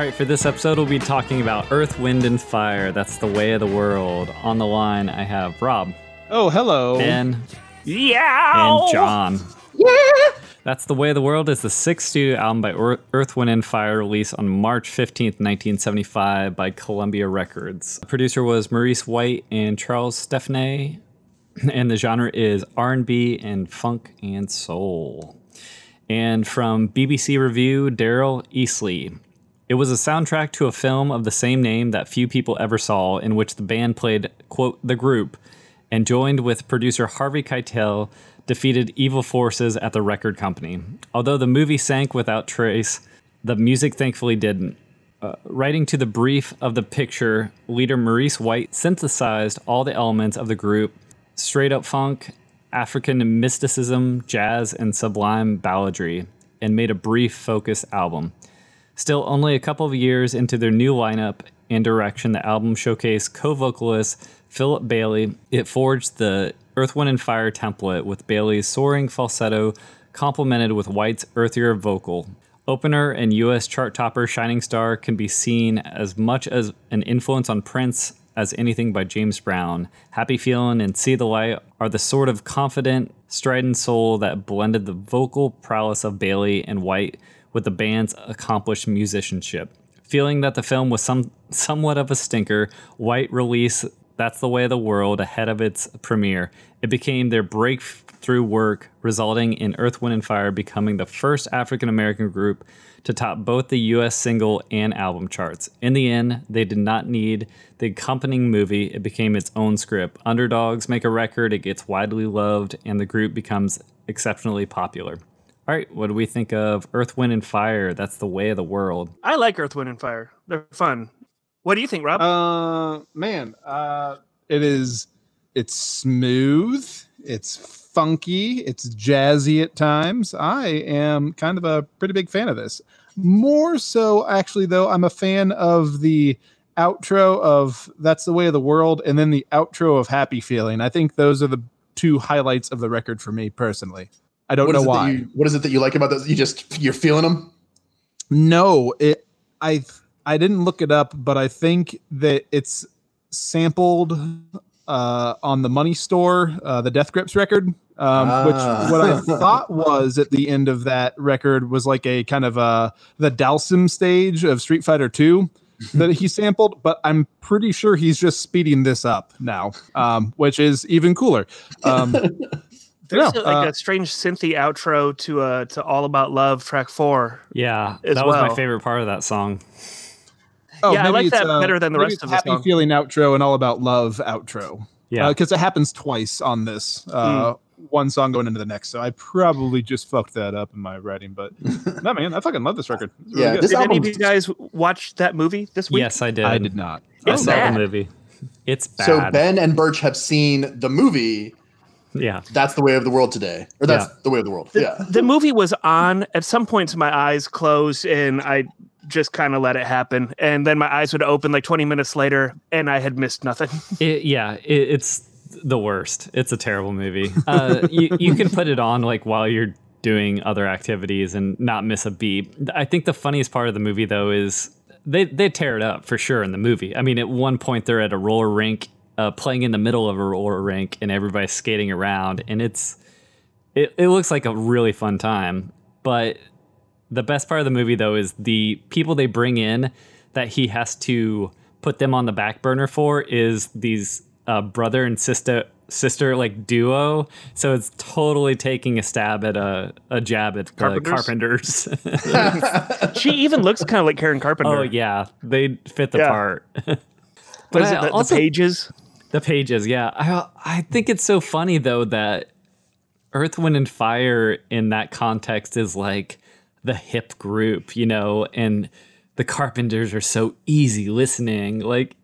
All right, for this episode, we'll be talking about Earth, Wind, and Fire. That's the way of the world. On the line, I have Rob. Oh, hello. Ben. Yeah. And John. Yeah. That's the Way of the World is the sixth studio album by Earth, Wind, and Fire, released on March 15th, 1975 by Columbia Records. The producer was Maurice White and Charles Stepney, and the genre is R&B and funk and soul. And from BBC Review, Daryl Easlea. It was a soundtrack to a film of the same name that few people ever saw, in which the band played, quote, the group, and joined with producer Harvey Keitel, defeated evil forces at the record company. Although the movie sank without trace, the music thankfully didn't. Uh, writing to the brief of the picture, leader Maurice White synthesized all the elements of the group straight up funk, African mysticism, jazz, and sublime balladry, and made a brief focus album. Still, only a couple of years into their new lineup and direction, the album showcased co vocalist Philip Bailey. It forged the Earth, Wind, and Fire template with Bailey's soaring falsetto complemented with White's earthier vocal. Opener and US chart topper Shining Star can be seen as much as an influence on Prince as anything by James Brown. Happy Feeling and See the Light are the sort of confident, strident soul that blended the vocal prowess of Bailey and White with the band's accomplished musicianship. Feeling that the film was some somewhat of a stinker, White released That's the Way of the World ahead of its premiere. It became their breakthrough work, resulting in Earth, Wind, and Fire becoming the first African American group to top both the US single and album charts. In the end, they did not need the accompanying movie, it became its own script. Underdogs make a record, it gets widely loved, and the group becomes exceptionally popular. All right, what do we think of Earth, Wind, and Fire? That's the way of the world. I like Earth, Wind, and Fire. They're fun. What do you think, Rob? Uh, man, uh, it is. It's smooth. It's funky. It's jazzy at times. I am kind of a pretty big fan of this. More so, actually, though, I'm a fan of the outro of "That's the Way of the World" and then the outro of "Happy Feeling." I think those are the two highlights of the record for me personally. I don't what know why. You, what is it that you like about those? You just you're feeling them. No, it. I I didn't look it up, but I think that it's sampled uh, on the Money Store, uh, the Death Grips record. Um, ah. Which what I thought was at the end of that record was like a kind of a the Dhalsim stage of Street Fighter Two that he sampled, but I'm pretty sure he's just speeding this up now, um, which is even cooler. Um, There's no, like uh, a strange synthy outro to uh to All About Love track four. Yeah, that was well. my favorite part of that song. Oh, yeah, I like that uh, better than the rest of the happy song. feeling outro and All About Love outro. Yeah, because uh, it happens twice on this. Uh, mm. One song going into the next, so I probably just fucked that up in my writing. But no, man, I fucking love this record. Really yeah, did any of you guys watch that movie this week? Yes, I did. I did not. It's oh, bad. the movie. It's bad. So Ben and Birch have seen the movie yeah. That's the way of the world today. Or that's yeah. the way of the world. The, yeah. The movie was on. At some points, my eyes closed and I just kind of let it happen. And then my eyes would open like 20 minutes later and I had missed nothing. It, yeah. It, it's the worst. It's a terrible movie. Uh, you you can put it on like while you're doing other activities and not miss a beat. I think the funniest part of the movie though is they they tear it up for sure in the movie. I mean, at one point they're at a roller rink, uh, playing in the middle of a roller rink, and everybody's skating around, and it's it, it looks like a really fun time. But the best part of the movie though is the people they bring in that he has to put them on the back burner for is these uh, brother and sister sister like duo. So it's totally taking a stab at a, a jab at the Carpenters. she even looks kind of like Karen Carpenter. Oh yeah, they fit the yeah. part. but is it the, also, the pages? The pages, yeah. I I think it's so funny though that Earth, Wind, and Fire in that context is like the hip group, you know, and the Carpenters are so easy listening. Like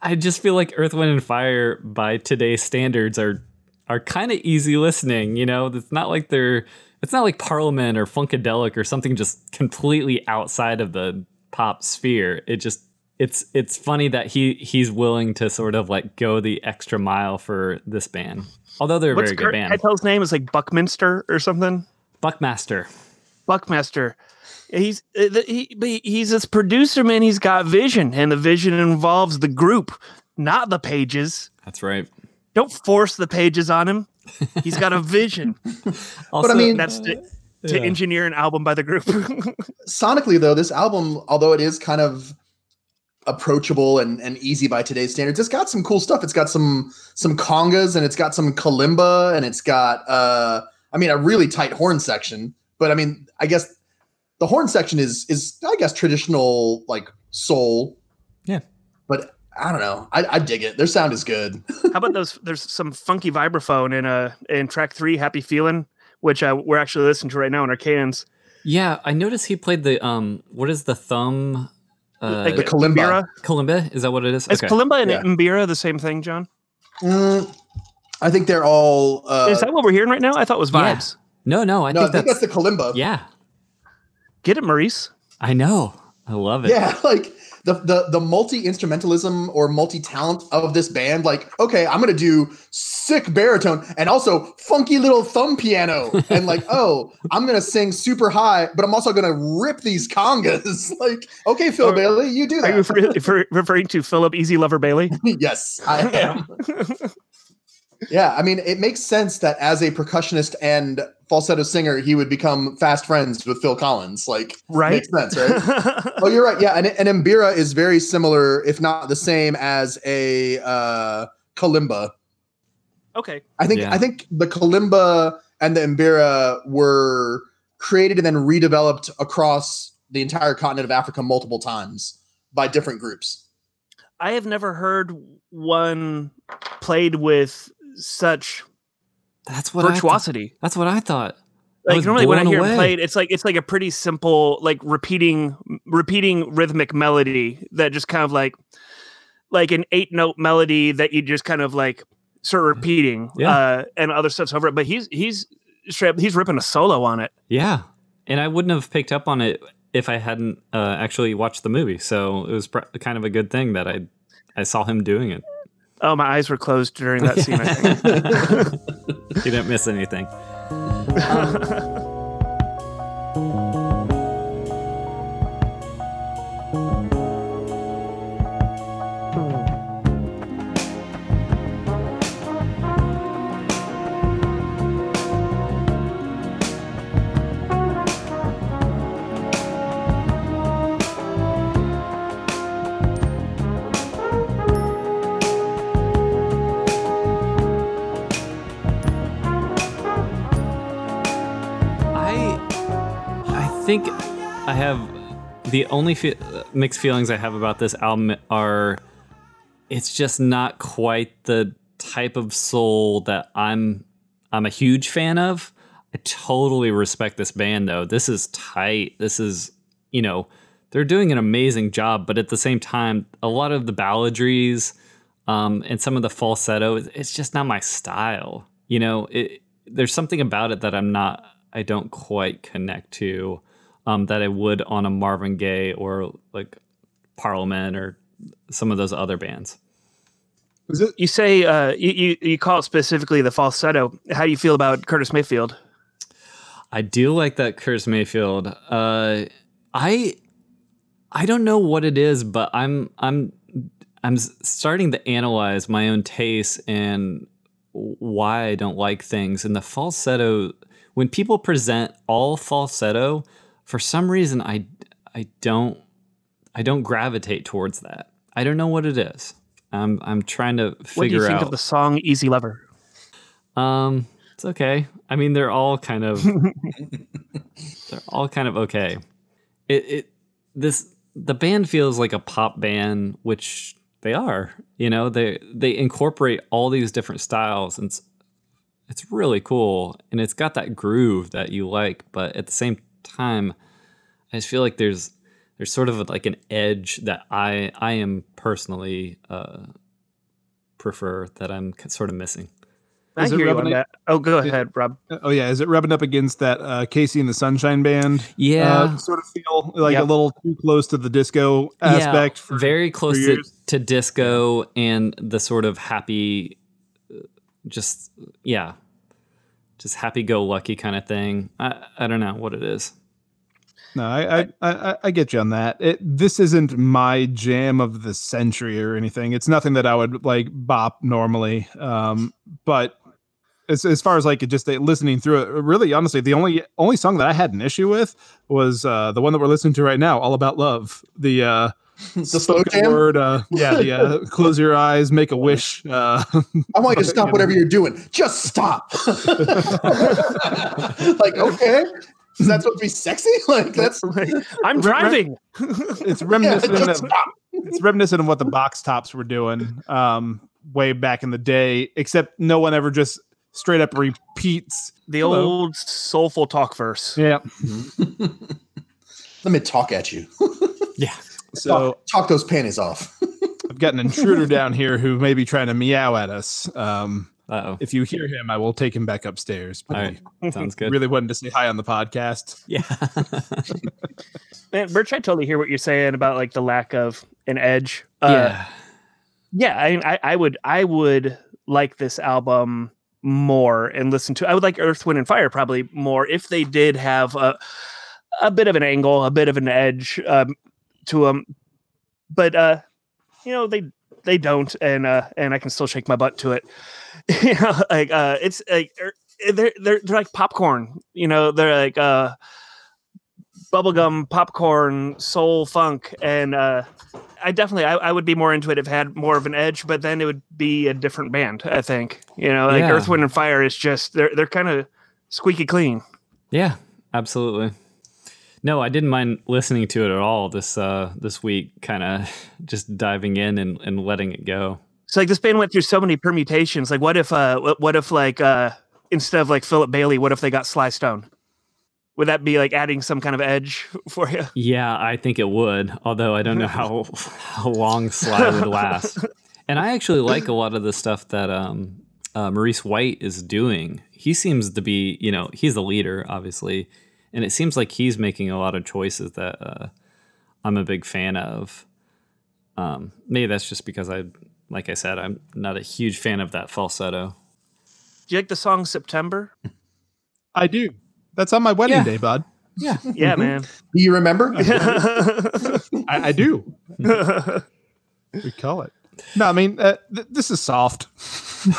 I just feel like Earth, Wind, and Fire by today's standards are are kind of easy listening. You know, it's not like they're it's not like Parliament or Funkadelic or something just completely outside of the pop sphere. It just it's it's funny that he he's willing to sort of like go the extra mile for this band. Although they're a What's very good band. Keitel's name is like Buckminster or something. Buckmaster. Buckmaster. He's uh, he, he's this producer man. He's got vision, and the vision involves the group, not the pages. That's right. Don't force the pages on him. He's got a vision. also, but I mean, that's to, to yeah. engineer an album by the group. Sonically, though, this album, although it is kind of approachable and, and easy by today's standards, it's got some cool stuff. It's got some some congas and it's got some kalimba and it's got uh I mean a really tight horn section. But I mean, I guess the horn section is is I guess traditional like soul. Yeah. But I don't know. I, I dig it. Their sound is good. How about those? There's some funky vibraphone in a uh, in track three, "Happy Feeling," which uh, we're actually listening to right now in our cans. Yeah, I noticed he played the um. What is the thumb? Uh, like the kalimba. Kalimba is that what it is? Is okay. kalimba and yeah. mbira the same thing, John? Mm, I think they're all. Uh, is that what we're hearing right now? I thought it was vibes. Yeah. No, no, I, no, think, I think that's, that's the kalimba. Yeah, Get it, Maurice. I know. I love it. Yeah, like the the the multi instrumentalism or multi talent of this band. Like, okay, I'm gonna do sick baritone and also funky little thumb piano, and like, oh, I'm gonna sing super high, but I'm also gonna rip these congas. like, okay, Phil oh, Bailey, you do that. Are you refer- referring to Philip Easy Lover Bailey? yes, I am. Yeah, I mean, it makes sense that as a percussionist and falsetto singer, he would become fast friends with Phil Collins. Like, right? Makes sense, right? oh, you're right. Yeah, and, and Mbira is very similar, if not the same, as a uh, kalimba. Okay. I think yeah. I think the kalimba and the Mbira were created and then redeveloped across the entire continent of Africa multiple times by different groups. I have never heard one played with such that's what virtuosity. That's what I thought. Like I normally when I hear away. it played, it's like it's like a pretty simple, like repeating repeating rhythmic melody that just kind of like like an eight note melody that you just kind of like start repeating yeah. uh, and other stuff's over it. But he's he's straight he's ripping a solo on it. Yeah. And I wouldn't have picked up on it if I hadn't uh, actually watched the movie. So it was pr- kind of a good thing that I I saw him doing it. Oh, my eyes were closed during that scene. I think you didn't miss anything. Um, I have the only fe- mixed feelings I have about this album are it's just not quite the type of soul that I'm I'm a huge fan of. I totally respect this band though. This is tight. This is, you know, they're doing an amazing job, but at the same time, a lot of the balladries um, and some of the falsetto, it's just not my style. You know, it, there's something about it that I'm not, I don't quite connect to um, that I would on a Marvin Gaye or like Parliament or some of those other bands. You say uh, you, you you call it specifically the falsetto. How do you feel about Curtis Mayfield? I do like that Curtis Mayfield. Uh, I I don't know what it is, but I'm I'm I'm starting to analyze my own tastes and why I don't like things. And the falsetto, when people present all falsetto, for some reason I I don't I don't gravitate towards that. I don't know what it is. I'm I'm trying to figure out. What do you think out. of the song "Easy Lover"? Um, it's okay. I mean, they're all kind of they're all kind of okay. It it this the band feels like a pop band, which they are. You know, they they incorporate all these different styles, and it's, it's really cool. And it's got that groove that you like, but at the same time, I just feel like there's there's sort of like an edge that I I am personally uh, prefer that I'm sort of missing. I is hear you on that. Oh, go ahead, Rob. Oh yeah, is it rubbing up against that uh, KC and the Sunshine Band? Yeah, uh, sort of feel like yep. a little too close to the disco aspect. Yeah, for, very close to, to disco and the sort of happy, uh, just yeah, just happy go lucky kind of thing. I I don't know what it is. No, I, I, I, I, get you on that. It, this isn't my jam of the century or anything. It's nothing that I would like bop normally. Um, but as, as far as like just listening through it, really honestly, the only only song that I had an issue with was uh, the one that we're listening to right now, "All About Love." The uh, the spoken word, uh, yeah, the uh, close your eyes, make a wish. Uh, I want you to stop whatever you're doing. Just stop. like okay, is that supposed to be sexy? Like that's I'm driving. it's reminiscent yeah, of it's reminiscent of what the box tops were doing um, way back in the day, except no one ever just straight up repeats the Hello. old soulful talk verse. Yeah. Let me talk at you. yeah. So talk, talk, those panties off. I've got an intruder down here who may be trying to meow at us. Um, uh-oh. If you hear him, I will take him back upstairs. All right. Sounds good. Really wanted to say hi on the podcast. Yeah. Man, Birch, I totally hear what you're saying about like the lack of an edge. Uh, yeah. Yeah. I, I, I would, I would like this album more and listen to. I would like Earth, Wind, and Fire probably more if they did have a a bit of an angle, a bit of an edge um, to them. But uh, you know they they don't, and uh, and I can still shake my butt to it. you know, like uh, it's like er, they're they're they're like popcorn. You know, they're like uh, bubblegum popcorn, soul funk, and uh, I definitely I, I, would be more into it if it had more of an edge, but then it would be a different band. I think you know, like yeah. Earth, Wind, and Fire is just they're they're kind of squeaky clean. Yeah, absolutely. No, I didn't mind listening to it at all this uh this week. Kind of just diving in and, and letting it go. So like this band went through so many permutations. Like what if uh what, what if like uh instead of like Philip Bailey, what if they got Sly Stone? would that be like adding some kind of edge for you? Yeah, I think it would. Although I don't know how how long Sly would last. and I actually like a lot of the stuff that um, uh, Maurice White is doing. He seems to be, you know, he's the leader, obviously, and it seems like he's making a lot of choices that uh, I'm a big fan of. Um, maybe that's just because I, like I said, I'm not a huge fan of that falsetto. Do you like the song September? I do. That's on my wedding yeah. day, bud. Yeah. Yeah, mm-hmm. man. Do you remember? I, I, do. we call it. No, I mean uh, th- this is soft.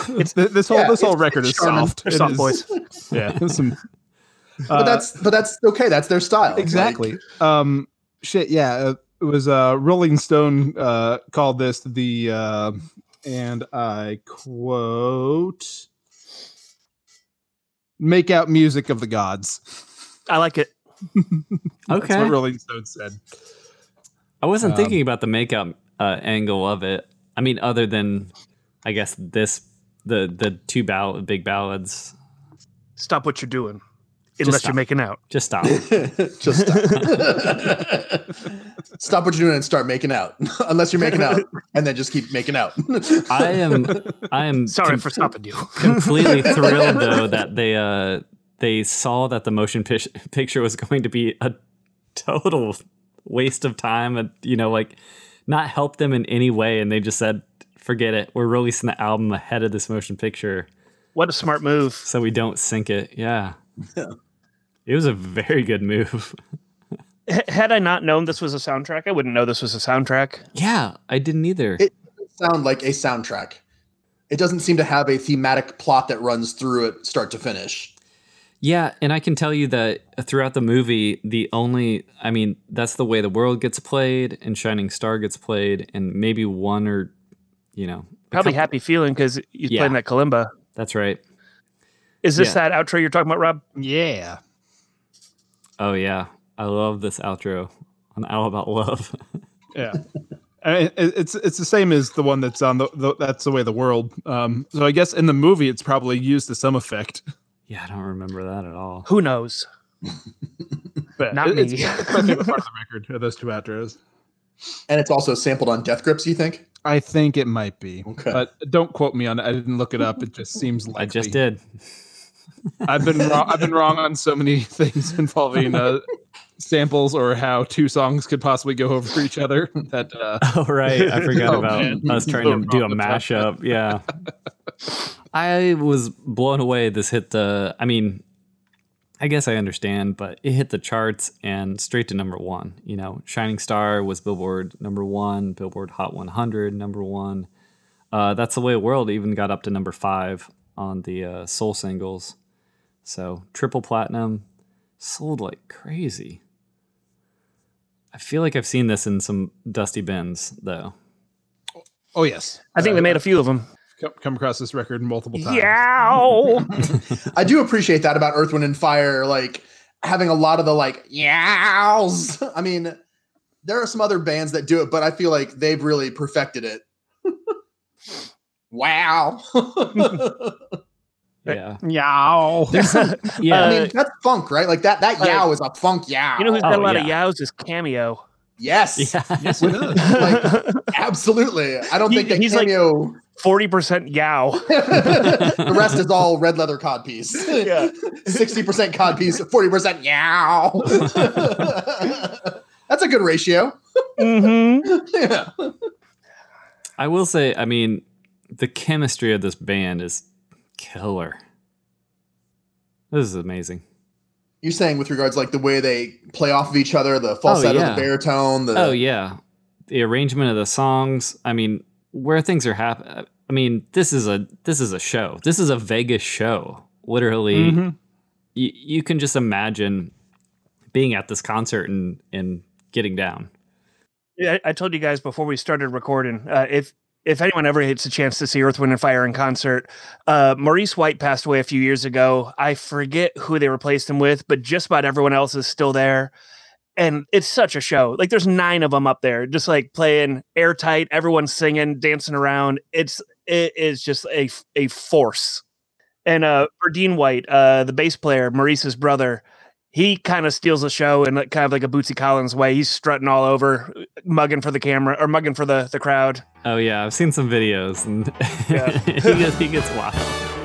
It's this whole yeah, this whole record is soft. They're soft is, boys. Yeah. Some, but that's but that's okay. That's their style. Exactly. Like, um. Shit. Yeah. Uh, it was uh Rolling Stone uh called this the uh and I quote make out music of the gods. I like it. okay. That's what Rolling Stone said. I wasn't um, thinking about the makeup uh, angle of it. I mean, other than, I guess this the the two ball- big ballads. Stop what you're doing, unless you're making out. Just stop. Just stop. stop what you're doing and start making out, unless you're making out, and then just keep making out. I am. I am. Sorry com- for stopping you. completely thrilled though that they uh they saw that the motion p- picture was going to be a total waste of time and you know like not help them in any way and they just said forget it. We're releasing the album ahead of this motion picture. What a smart move. So we don't sink it. Yeah. yeah. It was a very good move. Had I not known this was a soundtrack, I wouldn't know this was a soundtrack. Yeah, I didn't either. It doesn't sound like a soundtrack. It doesn't seem to have a thematic plot that runs through it start to finish. Yeah, and I can tell you that throughout the movie, the only, I mean, that's the way the world gets played and Shining Star gets played, and maybe one or, you know. Probably couple, Happy Feeling because he's yeah, playing that kalimba. That's right. Is this yeah. that outro you're talking about, Rob? Yeah. Oh, yeah. I love this outro on All About Love. yeah. I mean, it's it's the same as the one that's on the, the that's the way the world. Um, so I guess in the movie it's probably used to some effect. Yeah, I don't remember that at all. Who knows? but Not me. It's, it's my favorite part of the record are those two outros. And it's also sampled on Death Grips, you think? I think it might be. Okay. But don't quote me on it. I didn't look it up. It just seems like I just did. I've been wrong. I've been wrong on so many things involving uh, samples or how two songs could possibly go over each other. That uh, oh right, I forgot oh, about man. us trying to do a mashup. Yeah, I was blown away. This hit the. I mean, I guess I understand, but it hit the charts and straight to number one. You know, Shining Star was Billboard number one, Billboard Hot 100 number one. Uh, That's the Way the World even got up to number five on the uh, Soul singles. So triple platinum, sold like crazy. I feel like I've seen this in some dusty bins though. Oh yes, I think uh, they made a few of them come across this record multiple times. Yeah. I do appreciate that about Earth, Wind, and Fire, like having a lot of the like yows. I mean, there are some other bands that do it, but I feel like they've really perfected it. wow. yeah. Yow. yeah. I mean, that's funk, right? Like that that yow is a funk yow. You know who's got oh, a lot yeah. of yows is Cameo. Yes. Yeah. Yes, like, absolutely. I don't he, think that he's cameo like, forty percent yow. the rest is all red leather cod piece. Yeah, sixty percent cod piece, forty percent yow. That's a good ratio. Mm-hmm. yeah. I will say, I mean, the chemistry of this band is killer. This is amazing. You're saying with regards like the way they play off of each other, the falsetto, oh, yeah. the baritone, the oh yeah, the arrangement of the songs. I mean, where things are happening. I mean, this is a this is a show. This is a Vegas show. Literally, mm-hmm. y- you can just imagine being at this concert and and getting down. Yeah, I, I told you guys before we started recording. Uh, if if anyone ever gets a chance to see Earth, Wind, and Fire in concert, uh, Maurice White passed away a few years ago. I forget who they replaced him with, but just about everyone else is still there and it's such a show. Like there's nine of them up there, just like playing airtight. Everyone's singing, dancing around. It's it is just a a force. And uh, Verdine White, uh, the bass player, Maurice's brother, he kind of steals the show in kind of like a Bootsy Collins way. He's strutting all over, mugging for the camera or mugging for the the crowd. Oh yeah, I've seen some videos, and yeah. he gets he gets wild.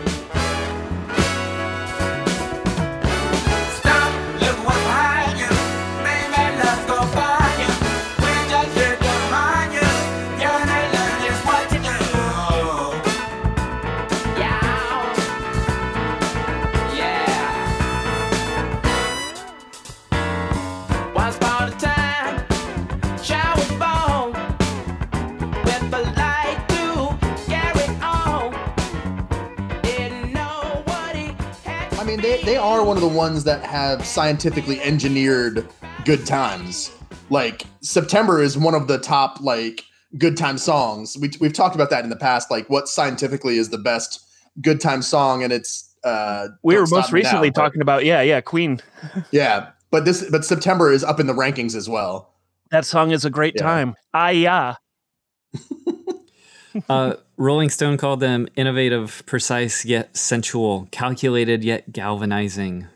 They are one of the ones that have scientifically engineered good times. Like September is one of the top like good time songs. We we've talked about that in the past. Like what scientifically is the best good time song, and it's uh we were most recently now, talking about yeah yeah Queen. yeah, but this but September is up in the rankings as well. That song is a great yeah. time. Ah yeah. Uh, Rolling Stone called them innovative, precise yet sensual, calculated yet galvanizing,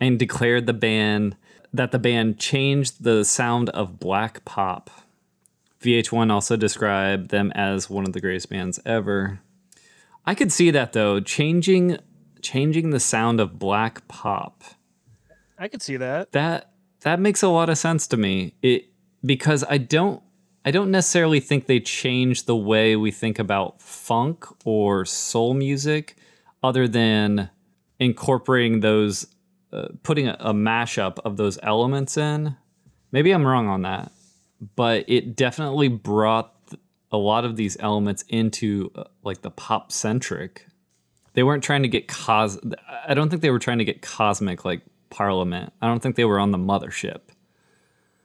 and declared the band that the band changed the sound of black pop. VH1 also described them as one of the greatest bands ever. I could see that though, changing changing the sound of black pop. I could see that. That that makes a lot of sense to me. It because I don't I don't necessarily think they changed the way we think about funk or soul music, other than incorporating those, uh, putting a, a mashup of those elements in. Maybe I'm wrong on that, but it definitely brought a lot of these elements into uh, like the pop centric. They weren't trying to get cos. I don't think they were trying to get cosmic like Parliament. I don't think they were on the mothership.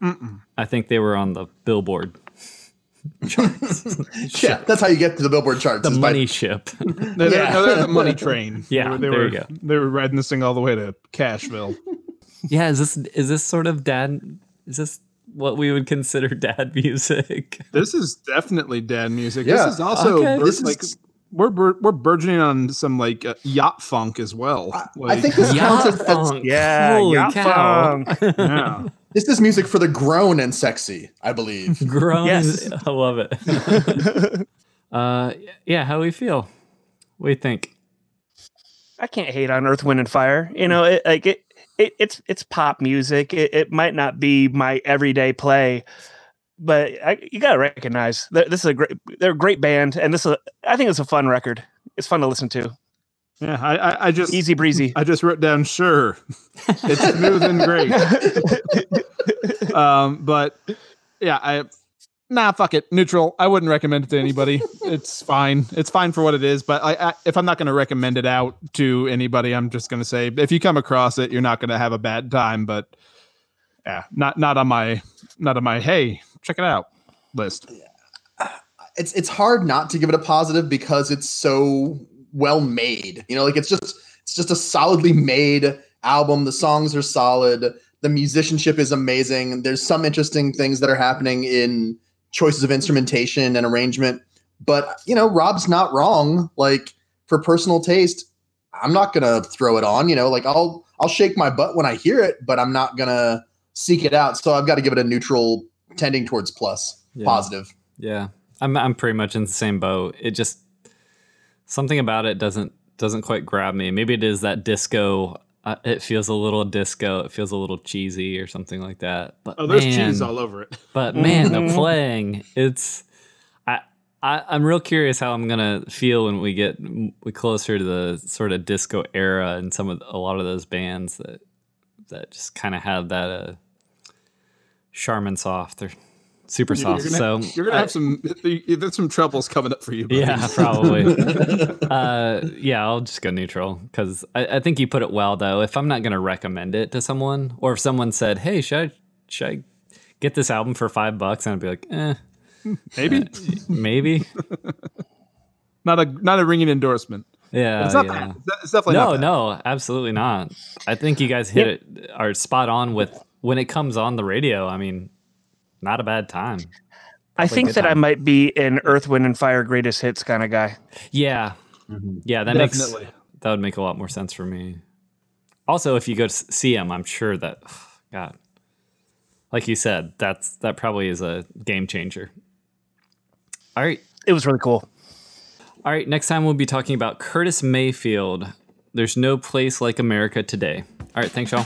Mm-mm. I think they were on the Billboard charts. yeah, that's how you get to the Billboard charts. The money by... ship. they're, yeah. no, they're the money train. Yeah, they were, they there were, you go. They were riding this thing all the way to Cashville. yeah, is this is this sort of dad? Is this what we would consider dad music? This is definitely dad music. Yeah. This is also okay. this like is we're we're burgeoning on some like uh, yacht funk as well. Like, I think this yacht counts as funk. Yeah, Holy yacht cow. funk. yeah. This is music for the grown and sexy, I believe. grown, yes. I love it. uh, yeah, how we feel? What do you think? I can't hate on Earth, Wind, and Fire. You know, it, like it, it, it's it's pop music. It, it might not be my everyday play, but I, you gotta recognize that this is a great. They're a great band, and this is. A, I think it's a fun record. It's fun to listen to. Yeah, I, I, I just easy breezy. I just wrote down sure. It's smooth and great. um, but yeah, I nah, fuck it, neutral. I wouldn't recommend it to anybody. it's fine. It's fine for what it is. But I, I if I'm not going to recommend it out to anybody, I'm just going to say if you come across it, you're not going to have a bad time. But yeah, not not on my not on my hey check it out list. It's it's hard not to give it a positive because it's so well made. You know, like it's just it's just a solidly made album. The songs are solid. The musicianship is amazing. There's some interesting things that are happening in choices of instrumentation and arrangement. But you know, Rob's not wrong. Like for personal taste, I'm not gonna throw it on. You know, like I'll I'll shake my butt when I hear it, but I'm not gonna seek it out. So I've got to give it a neutral tending towards plus, yeah. positive. Yeah. I'm I'm pretty much in the same boat. It just something about it doesn't doesn't quite grab me. Maybe it is that disco. Uh, it feels a little disco. It feels a little cheesy or something like that. But oh, there's man, cheese all over it. But man, the playing, it's. I, I I'm real curious how I'm gonna feel when we get we closer to the sort of disco era and some of a lot of those bands that that just kind of have that uh, Charmin soft or super soft. You're gonna, so you're gonna have some there's some troubles coming up for you. Buddy. Yeah, probably. uh, yeah, I'll just go neutral because I, I, think you put it well though. If I'm not gonna recommend it to someone, or if someone said, "Hey, should I should I get this album for five bucks?" and I'd be like, "Eh, maybe, uh, maybe." not a not a ringing endorsement. Yeah, it's not yeah. bad. It's definitely no, no, absolutely not. I think you guys hit it are spot on with when it comes on the radio. I mean, not a bad time. I think that time. I might be an Earth, Wind, and Fire greatest hits kind of guy. Yeah, mm-hmm. yeah, that Definitely. makes that would make a lot more sense for me. Also, if you go to see him, I'm sure that God, like you said, that's that probably is a game changer. All right, it was really cool. All right, next time we'll be talking about Curtis Mayfield. There's no place like America today. All right, thanks, y'all.